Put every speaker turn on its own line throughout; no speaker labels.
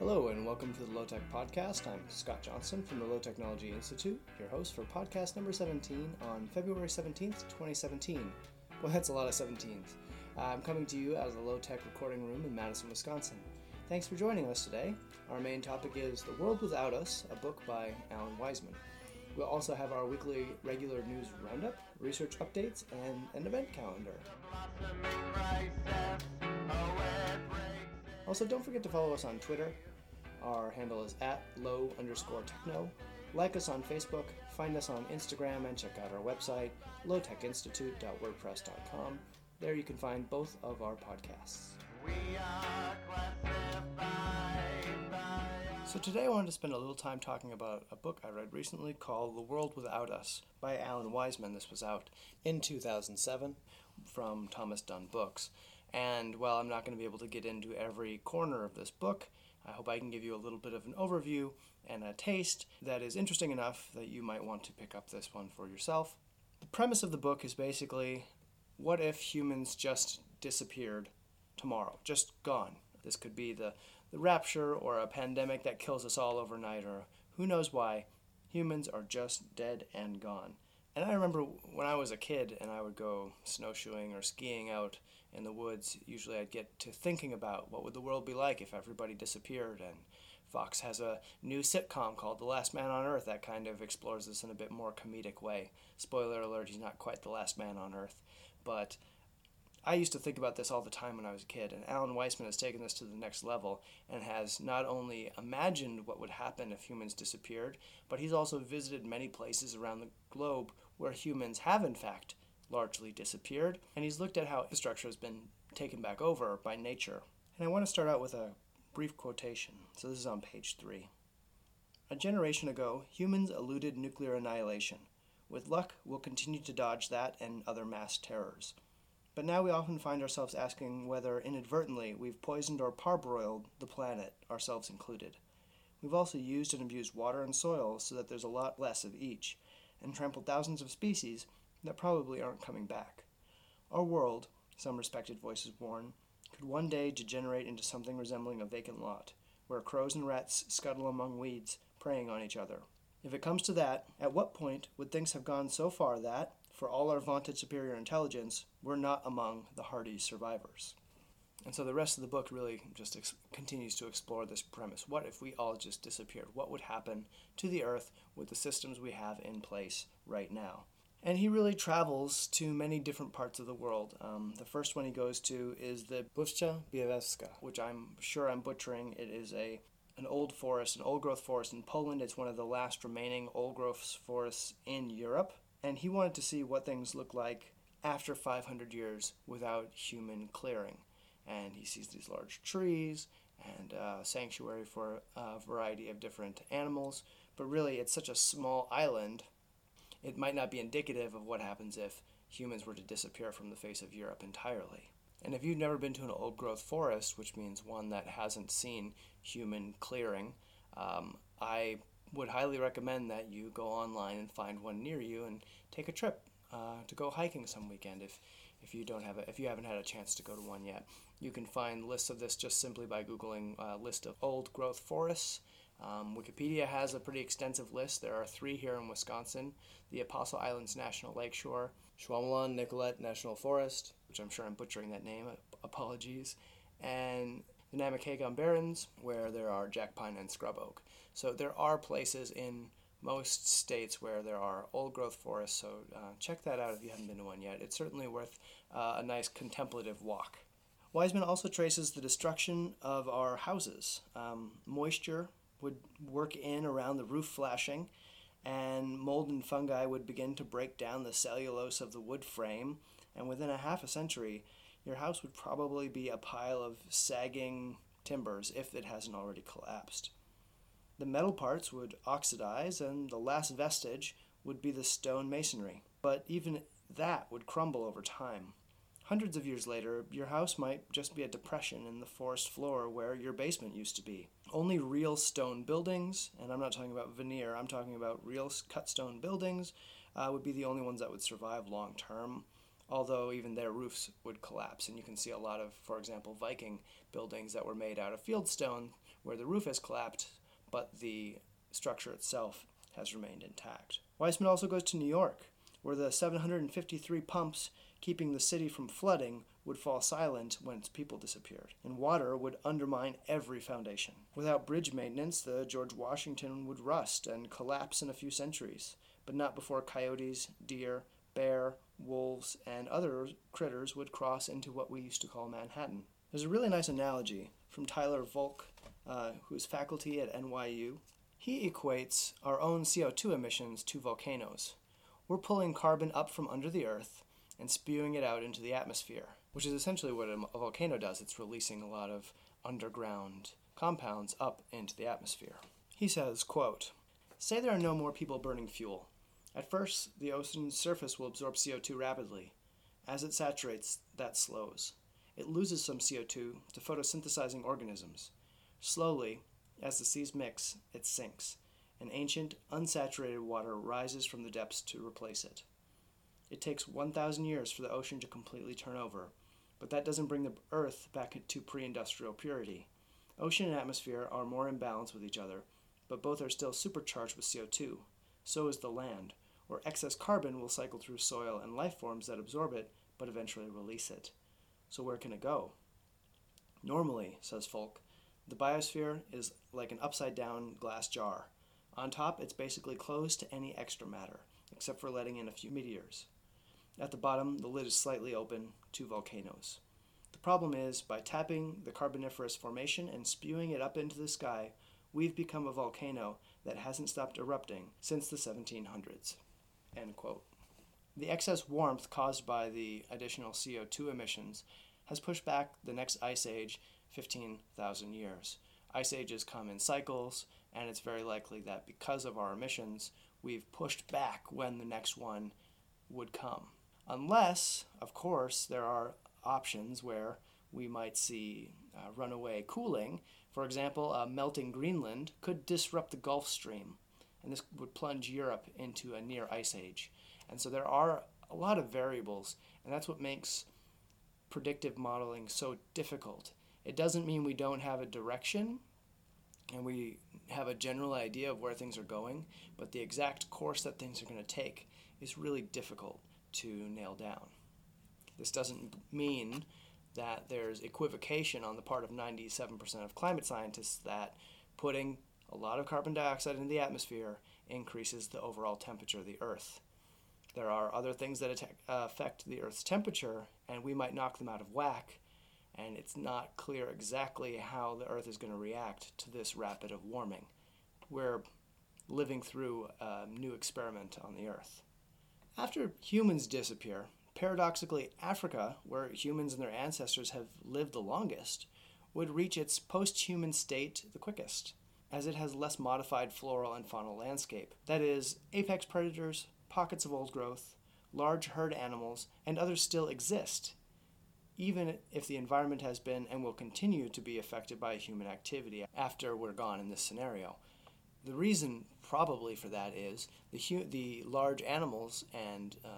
Hello, and welcome to the Low Tech Podcast. I'm Scott Johnson from the Low Technology Institute, your host for podcast number 17 on February 17th, 2017. Well, that's a lot of 17s. I'm coming to you out of the Low Tech recording room in Madison, Wisconsin. Thanks for joining us today. Our main topic is The World Without Us, a book by Alan Weisman. We'll also have our weekly regular news roundup, research updates, and an event calendar. Also, don't forget to follow us on Twitter. Our handle is at low underscore techno. Like us on Facebook, find us on Instagram, and check out our website, lowtechinstitute.wordpress.com. There you can find both of our podcasts. So today I wanted to spend a little time talking about a book I read recently called The World Without Us by Alan Weisman. This was out in 2007 from Thomas Dunne Books. And while I'm not going to be able to get into every corner of this book, I hope I can give you a little bit of an overview and a taste that is interesting enough that you might want to pick up this one for yourself. The premise of the book is basically what if humans just disappeared tomorrow, just gone? This could be the, the rapture or a pandemic that kills us all overnight, or who knows why. Humans are just dead and gone. And I remember when I was a kid and I would go snowshoeing or skiing out in the woods, usually I'd get to thinking about what would the world be like if everybody disappeared. And Fox has a new sitcom called The Last Man on Earth that kind of explores this in a bit more comedic way. Spoiler alert, he's not quite the last man on Earth. But I used to think about this all the time when I was a kid, and Alan Weisman has taken this to the next level and has not only imagined what would happen if humans disappeared, but he's also visited many places around the globe where humans have, in fact, largely disappeared, and he's looked at how infrastructure has been taken back over by nature. And I want to start out with a brief quotation. So this is on page three. A generation ago, humans eluded nuclear annihilation. With luck, we'll continue to dodge that and other mass terrors. But now we often find ourselves asking whether inadvertently we've poisoned or parboiled the planet, ourselves included. We've also used and abused water and soil so that there's a lot less of each, and trampled thousands of species that probably aren't coming back. Our world, some respected voices warn, could one day degenerate into something resembling a vacant lot, where crows and rats scuttle among weeds, preying on each other. If it comes to that, at what point would things have gone so far that, for all our vaunted superior intelligence, we're not among the hardy survivors. And so the rest of the book really just ex- continues to explore this premise. What if we all just disappeared? What would happen to the Earth with the systems we have in place right now? And he really travels to many different parts of the world. Um, the first one he goes to is the Puszcza Białowieska, which I'm sure I'm butchering. It is a an old forest, an old growth forest in Poland. It's one of the last remaining old growth forests in Europe and he wanted to see what things look like after 500 years without human clearing. And he sees these large trees and a sanctuary for a variety of different animals, but really it's such a small island, it might not be indicative of what happens if humans were to disappear from the face of Europe entirely. And if you've never been to an old growth forest, which means one that hasn't seen human clearing, um, I would highly recommend that you go online and find one near you and take a trip uh, to go hiking some weekend if if you don't have a, if you haven't had a chance to go to one yet. You can find lists of this just simply by googling uh, list of old growth forests. Um, Wikipedia has a pretty extensive list. There are three here in Wisconsin: the Apostle Islands National Lakeshore, Chequamegon Nicolet National Forest, which I'm sure I'm butchering that name. Apologies, and the Namekagon Barrens, where there are jack pine and scrub oak. So there are places in most states where there are old growth forests, so uh, check that out if you haven't been to one yet. It's certainly worth uh, a nice contemplative walk. Weisman also traces the destruction of our houses. Um, moisture would work in around the roof flashing, and mold and fungi would begin to break down the cellulose of the wood frame, and within a half a century, your house would probably be a pile of sagging timbers if it hasn't already collapsed. The metal parts would oxidize, and the last vestige would be the stone masonry. But even that would crumble over time. Hundreds of years later, your house might just be a depression in the forest floor where your basement used to be. Only real stone buildings, and I'm not talking about veneer, I'm talking about real cut stone buildings, uh, would be the only ones that would survive long term although even their roofs would collapse. And you can see a lot of, for example, Viking buildings that were made out of fieldstone where the roof has collapsed, but the structure itself has remained intact. Weisman also goes to New York, where the 753 pumps keeping the city from flooding would fall silent when its people disappeared, and water would undermine every foundation. Without bridge maintenance, the George Washington would rust and collapse in a few centuries, but not before coyotes, deer, bear, wolves, and other critters would cross into what we used to call Manhattan. There's a really nice analogy from Tyler Volk, uh, who is faculty at NYU. He equates our own CO2 emissions to volcanoes. We're pulling carbon up from under the earth and spewing it out into the atmosphere, which is essentially what a volcano does. It's releasing a lot of underground compounds up into the atmosphere. He says, quote, Say there are no more people burning fuel. At first, the ocean's surface will absorb CO2 rapidly. As it saturates, that slows. It loses some CO2 to photosynthesizing organisms. Slowly, as the seas mix, it sinks, and ancient, unsaturated water rises from the depths to replace it. It takes 1,000 years for the ocean to completely turn over, but that doesn't bring the Earth back to pre industrial purity. Ocean and atmosphere are more in balance with each other, but both are still supercharged with CO2. So is the land, where excess carbon will cycle through soil and life forms that absorb it but eventually release it. So, where can it go? Normally, says Volk, the biosphere is like an upside down glass jar. On top, it's basically closed to any extra matter, except for letting in a few meteors. At the bottom, the lid is slightly open to volcanoes. The problem is, by tapping the Carboniferous formation and spewing it up into the sky, we've become a volcano that hasn't stopped erupting since the 1700s. End quote. The excess warmth caused by the additional CO2 emissions has pushed back the next ice age 15,000 years. Ice ages come in cycles, and it's very likely that because of our emissions, we've pushed back when the next one would come. Unless, of course, there are options where we might see uh, runaway cooling. For example, uh, melting Greenland could disrupt the Gulf Stream, and this would plunge Europe into a near ice age. And so there are a lot of variables, and that's what makes predictive modeling so difficult. It doesn't mean we don't have a direction and we have a general idea of where things are going, but the exact course that things are going to take is really difficult to nail down. This doesn't mean that there's equivocation on the part of 97% of climate scientists that putting a lot of carbon dioxide in the atmosphere increases the overall temperature of the Earth. There are other things that uh, affect the Earth's temperature, and we might knock them out of whack, and it's not clear exactly how the Earth is going to react to this rapid of warming. We're living through a new experiment on the Earth. After humans disappear, paradoxically, Africa, where humans and their ancestors have lived the longest, would reach its post human state the quickest, as it has less modified floral and faunal landscape. That is, apex predators, pockets of old growth, large herd animals, and others still exist, even if the environment has been and will continue to be affected by human activity after we're gone in this scenario. The reason, probably, for that is the, hu- the large animals and uh,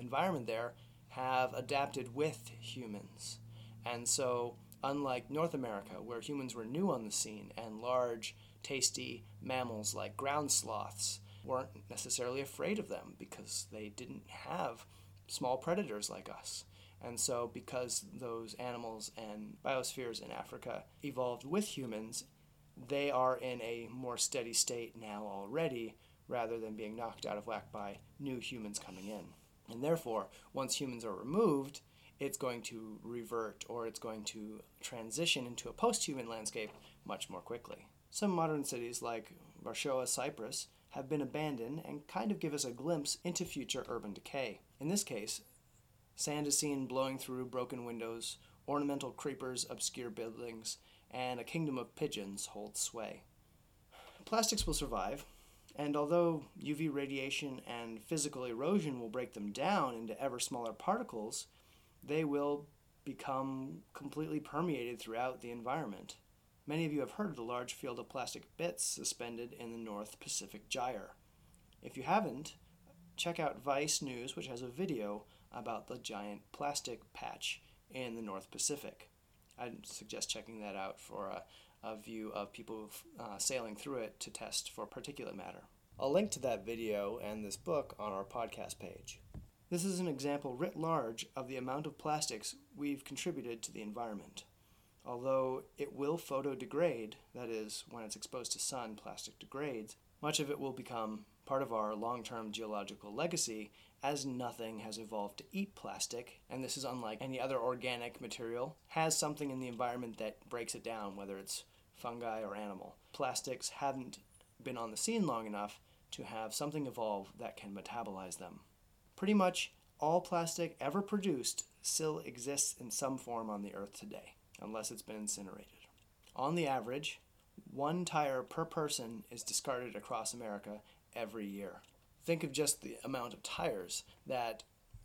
environment there have adapted with humans. And so, unlike North America, where humans were new on the scene and large, tasty mammals like ground sloths weren't necessarily afraid of them because they didn't have small predators like us. And so, because those animals and biospheres in Africa evolved with humans, they are in a more steady state now already rather than being knocked out of whack by new humans coming in. And therefore, once humans are removed, it's going to revert or it's going to transition into a post human landscape much more quickly. Some modern cities like Varosha, Cyprus, have been abandoned and kind of give us a glimpse into future urban decay. In this case, sand is seen blowing through broken windows, ornamental creepers obscure buildings, and a kingdom of pigeons holds sway. Plastics will survive, and although UV radiation and physical erosion will break them down into ever smaller particles, they will become completely permeated throughout the environment. Many of you have heard of the large field of plastic bits suspended in the North Pacific Gyre. If you haven't, check out Vice News, which has a video about the giant plastic patch in the North Pacific. I'd suggest checking that out for a, a view of people uh, sailing through it to test for particulate matter. I'll link to that video and this book on our podcast page. This is an example writ large of the amount of plastics we've contributed to the environment. Although it will photodegrade, that is, when it's exposed to sun, plastic degrades, much of it will become part of our long term geological legacy as nothing has evolved to eat plastic, and this is unlike any other organic material, has something in the environment that breaks it down, whether it's fungi or animal. Plastics haven't been on the scene long enough to have something evolve that can metabolize them. Pretty much all plastic ever produced still exists in some form on the earth today unless it's been incinerated. On the average, one tire per person is discarded across America every year. Think of just the amount of tires that,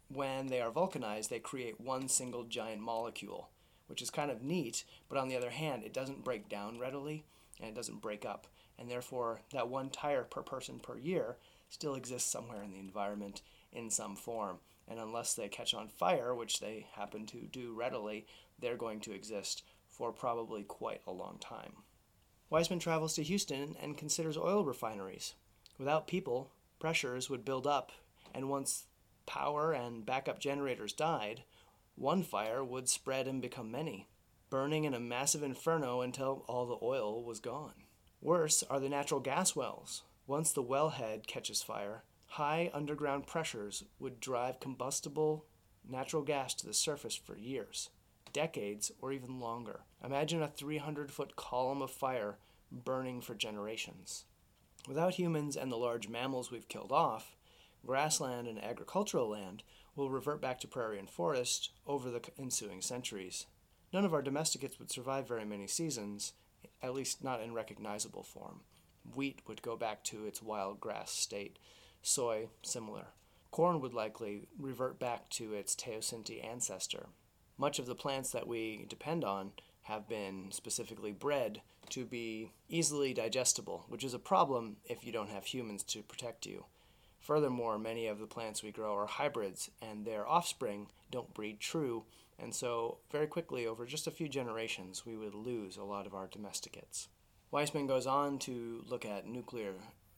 when they are vulcanized, they create one single giant molecule, which is kind of neat, but on the other hand, it doesn't break down readily and it doesn't break up. And therefore, that one tire per person per year still exists somewhere in the environment in some form. And unless they catch on fire, which they happen to do readily, they're going to exist for probably quite a long time. Weisman travels to Houston and considers oil refineries. Without people, pressures would build up, and once power and backup generators died, one fire would spread and become many, burning in a massive inferno until all the oil was gone. Worse are the natural gas wells. Once the wellhead catches fire, high underground pressures would drive combustible natural gas to the surface for years decades, or even longer. Imagine a 300 foot column of fire burning for generations. Without humans and the large mammals we've killed off, grassland and agricultural land will revert back to prairie and forest over the ensuing centuries. None of our domesticates would survive very many seasons, at least not in recognizable form. Wheat would go back to its wild grass state, soy, similar. Corn would likely revert back to its teosinte ancestor, much of the plants that we depend on have been specifically bred to be easily digestible, which is a problem if you don't have humans to protect you. Furthermore, many of the plants we grow are hybrids, and their offspring don't breed true, and so very quickly, over just a few generations, we would lose a lot of our domesticates. Weisman goes on to look at nuclear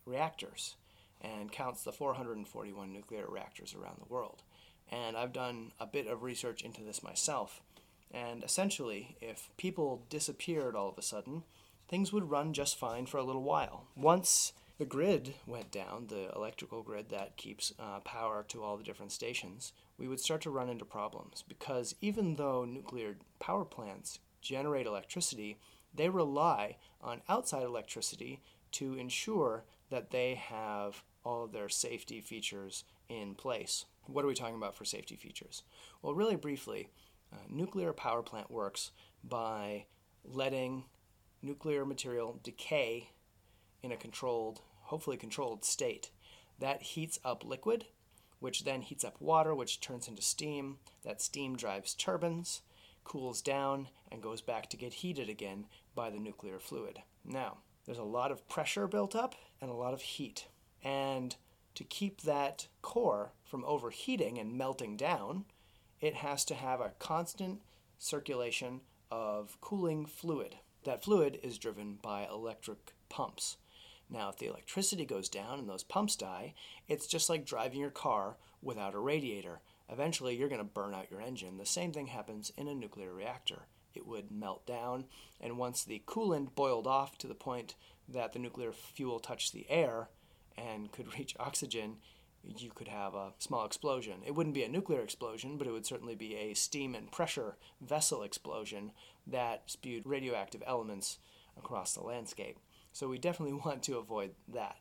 reactors and counts the 441 nuclear reactors around the world. And I've done a bit of research into this myself. And essentially, if people disappeared all of a sudden, things would run just fine for a little while. Once the grid went down, the electrical grid that keeps uh, power to all the different stations, we would start to run into problems because even though nuclear power plants generate electricity, they rely on outside electricity to ensure that they have all of their safety features in place. What are we talking about for safety features? Well, really briefly, uh, nuclear power plant works by letting nuclear material decay in a controlled, hopefully controlled state. That heats up liquid, which then heats up water, which turns into steam. That steam drives turbines, cools down, and goes back to get heated again by the nuclear fluid. Now, there's a lot of pressure built up and a lot of heat. And to keep that core from overheating and melting down, it has to have a constant circulation of cooling fluid. That fluid is driven by electric pumps. Now, if the electricity goes down and those pumps die, it's just like driving your car without a radiator. Eventually, you're going to burn out your engine. The same thing happens in a nuclear reactor. It would melt down, and once the coolant boiled off to the point that the nuclear fuel touched the air, and could reach oxygen, you could have a small explosion. It wouldn't be a nuclear explosion, but it would certainly be a steam and pressure vessel explosion that spewed radioactive elements across the landscape. So we definitely want to avoid that.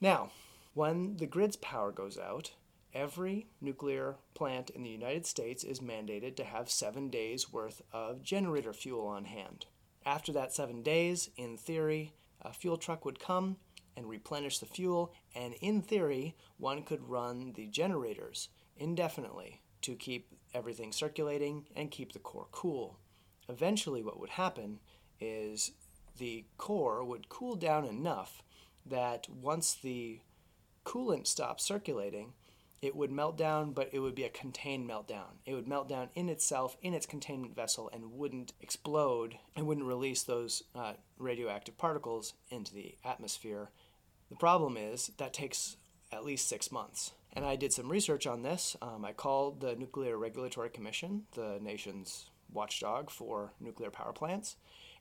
Now, when the grid's power goes out, every nuclear plant in the United States is mandated to have seven days worth of generator fuel on hand. After that seven days, in theory, a fuel truck would come and replenish the fuel, and in theory, one could run the generators indefinitely to keep everything circulating and keep the core cool. Eventually, what would happen is the core would cool down enough that once the coolant stopped circulating, it would melt down, but it would be a contained meltdown. It would melt down in itself, in its containment vessel, and wouldn't explode and wouldn't release those uh, radioactive particles into the atmosphere. The problem is that takes at least six months. And I did some research on this. Um, I called the Nuclear Regulatory Commission, the nation's watchdog for nuclear power plants,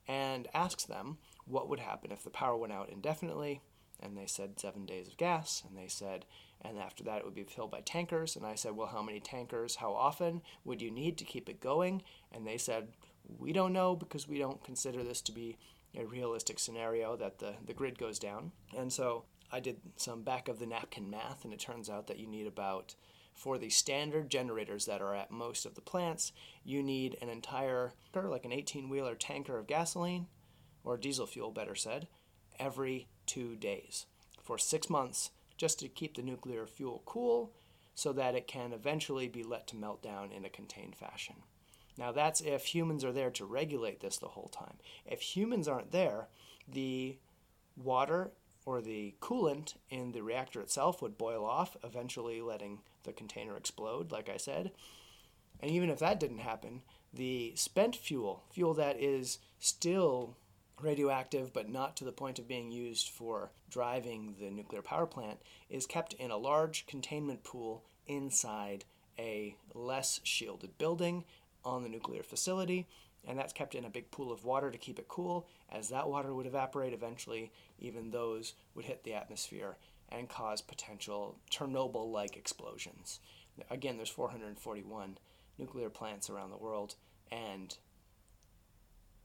and asked them what would happen if the power went out indefinitely. And they said seven days of gas. And they said and after that it would be filled by tankers. And I said, Well, how many tankers? How often would you need to keep it going? And they said, We don't know because we don't consider this to be a realistic scenario that the, the grid goes down. And so I did some back of the napkin math, and it turns out that you need about, for the standard generators that are at most of the plants, you need an entire, like an 18 wheeler tanker of gasoline, or diesel fuel, better said, every two days. For six months, just to keep the nuclear fuel cool so that it can eventually be let to melt down in a contained fashion. Now, that's if humans are there to regulate this the whole time. If humans aren't there, the water or the coolant in the reactor itself would boil off, eventually letting the container explode, like I said. And even if that didn't happen, the spent fuel, fuel that is still radioactive but not to the point of being used for driving the nuclear power plant, is kept in a large containment pool inside a less shielded building on the nuclear facility. And that's kept in a big pool of water to keep it cool. As that water would evaporate, eventually, even those would hit the atmosphere and cause potential Chernobyl like explosions. Again, there's 441 nuclear plants around the world, and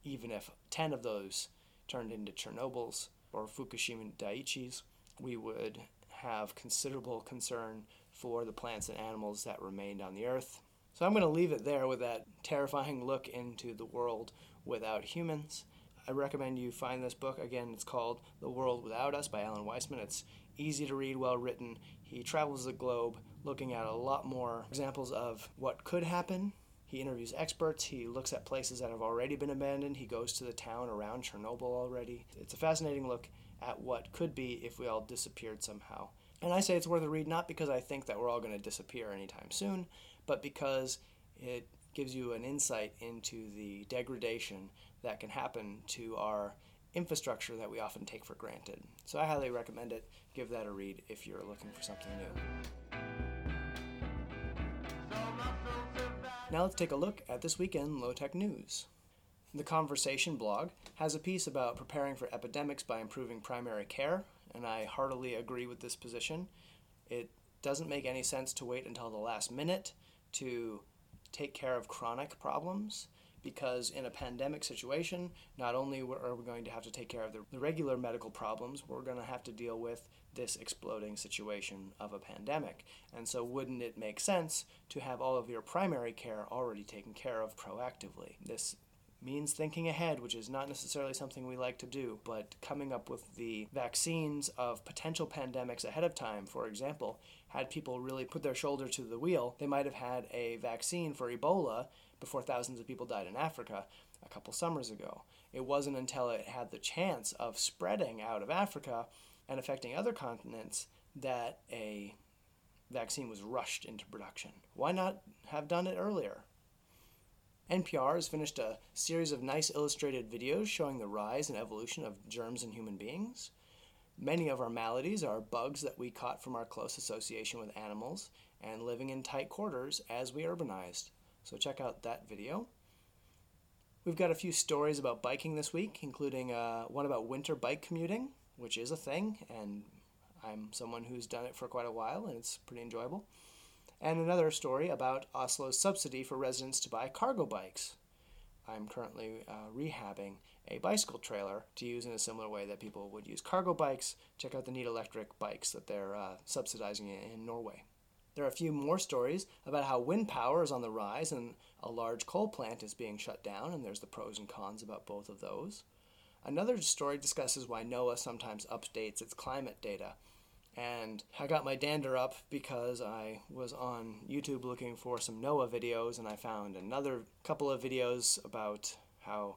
even if 10 of those turned into Chernobyls or Fukushima Daiichis, we would have considerable concern for the plants and animals that remained on the earth. So I'm going to leave it there with that terrifying look into the world without humans. I recommend you find this book. Again, it's called The World Without Us by Alan Weisman. It's easy to read, well written. He travels the globe looking at a lot more examples of what could happen he interviews experts. He looks at places that have already been abandoned. He goes to the town around Chernobyl already. It's a fascinating look at what could be if we all disappeared somehow. And I say it's worth a read not because I think that we're all going to disappear anytime soon, but because it gives you an insight into the degradation that can happen to our infrastructure that we often take for granted. So I highly recommend it. Give that a read if you're looking for something new. Now let's take a look at this weekend low tech news. The Conversation blog has a piece about preparing for epidemics by improving primary care, and I heartily agree with this position. It doesn't make any sense to wait until the last minute to take care of chronic problems because in a pandemic situation, not only are we going to have to take care of the, regular medical problems, we're going to have to deal with this exploding situation of a pandemic. And so, wouldn't it make sense to have all of your primary care already taken care of proactively? This means thinking ahead, which is not necessarily something we like to do, but coming up with the vaccines of potential pandemics ahead of time. For example, had people really put their shoulder to the wheel, they might have had a vaccine for Ebola before thousands of people died in Africa a couple summers ago. It wasn't until it had the chance of spreading out of Africa and affecting other continents that a vaccine was rushed into production. Why not have done it earlier? NPR has finished a series of nice illustrated videos showing the rise and evolution of germs in human beings. Many of our maladies are bugs that we caught from our close association with animals and living in tight quarters as we urbanized. So check out that video. We've got a few stories about biking this week, including uh, one about winter bike commuting, which is a thing, and I'm someone who's done it for quite a while, and it's pretty enjoyable. And another story about Oslo's subsidy for residents to buy cargo bikes. I'm currently uh, rehabbing a bicycle trailer to use in a similar way that people would use cargo bikes. Check out the neat electric bikes that they're uh, subsidizing in Norway. There are a few more stories about how wind power is on the rise and a large coal plant is being shut down, and there's the pros and cons about both of those. Another story discusses why NOAA sometimes updates its climate data. And I got my dander up because I was on YouTube looking for some NOAA videos, and I found another couple of videos about how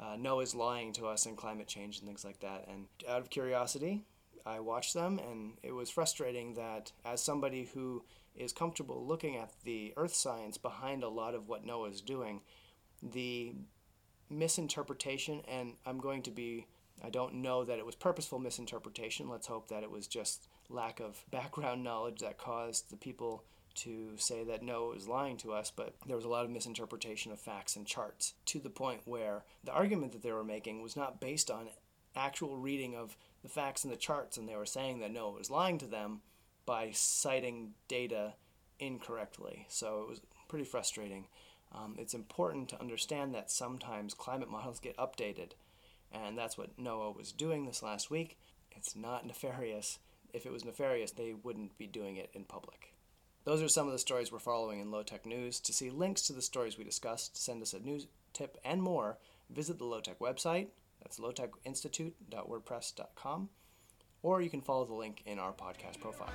uh, NOAA is lying to us in climate change and things like that. And out of curiosity, I watched them, and it was frustrating that as somebody who is comfortable looking at the earth science behind a lot of what NOAA is doing, the misinterpretation, and I'm going to be, I don't know that it was purposeful misinterpretation. Let's hope that it was just lack of background knowledge that caused the people to say that NOAA was lying to us, but there was a lot of misinterpretation of facts and charts to the point where the argument that they were making was not based on actual reading of the facts and the charts, and they were saying that NOAA was lying to them by citing data incorrectly. So it was pretty frustrating. Um, it's important to understand that sometimes climate models get updated, and that's what NOAA was doing this last week. It's not nefarious. If it was nefarious, they wouldn't be doing it in public. Those are some of the stories we're following in Low Tech News. To see links to the stories we discussed, send us a news tip, and more, visit the Low Tech website. That's lowtechinstitute.wordpress.com. Or you can follow the link in our podcast profile.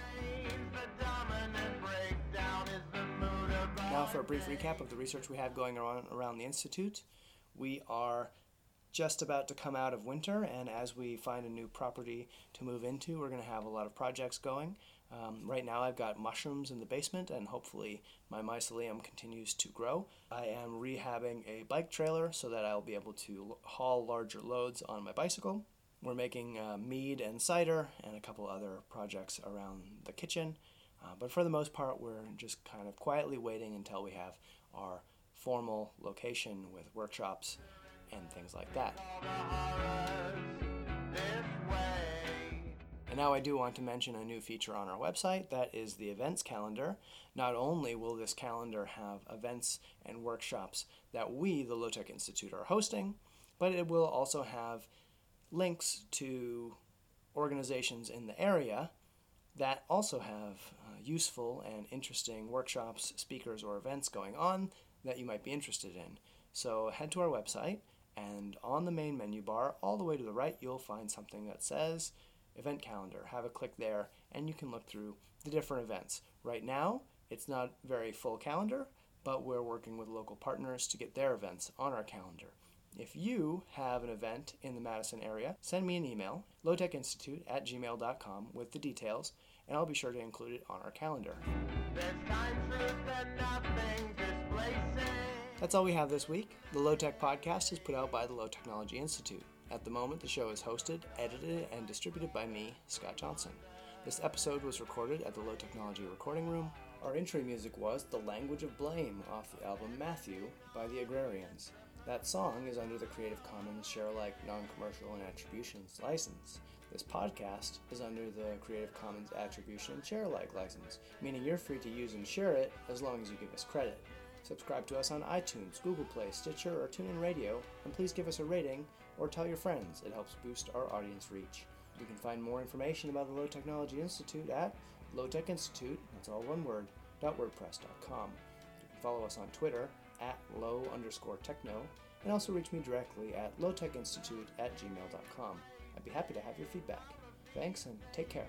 Now, for a brief recap of the research we have going on around the Institute, we are just about to come out of winter, and as we find a new property to move into, we're going to have a lot of projects going. Um, right now, I've got mushrooms in the basement, and hopefully, my mycelium continues to grow. I am rehabbing a bike trailer so that I'll be able to haul larger loads on my bicycle. We're making uh, mead and cider and a couple other projects around the kitchen. Uh, but for the most part, we're just kind of quietly waiting until we have our formal location with workshops and things like that. And now I do want to mention a new feature on our website that is the events calendar. Not only will this calendar have events and workshops that we, the Low Tech Institute, are hosting, but it will also have links to organizations in the area that also have uh, useful and interesting workshops, speakers, or events going on that you might be interested in. So head to our website, and on the main menu bar, all the way to the right, you'll find something that says event calendar. Have a click there, and you can look through the different events. Right now, it's not very full calendar, but we're working with local partners to get their events on our calendar. If you have an event in the Madison area, send me an email, lowtechinstitute at gmail.com, with the details, and I'll be sure to include it on our calendar. That's all we have this week. The Low Tech Podcast is put out by the Low Technology Institute. At the moment, the show is hosted, edited, and distributed by me, Scott Johnson. This episode was recorded at the Low Technology Recording Room. Our intro music was The Language of Blame off the album Matthew by the Agrarians. That song is under the Creative Commons Share Alike Non Commercial and Attributions license. This podcast is under the Creative Commons Attribution and Share Alike license, meaning you're free to use and share it as long as you give us credit. Subscribe to us on iTunes, Google Play, Stitcher, or TuneIn Radio, and please give us a rating or tell your friends. It helps boost our audience reach. You can find more information about the Low Technology Institute at Low Tech Institute, that's all one word, .wordpress.com. You can follow us on Twitter at low underscore techno, and also reach me directly at lowtechinstitute at gmail.com. I'd be happy to have your feedback. Thanks and take care.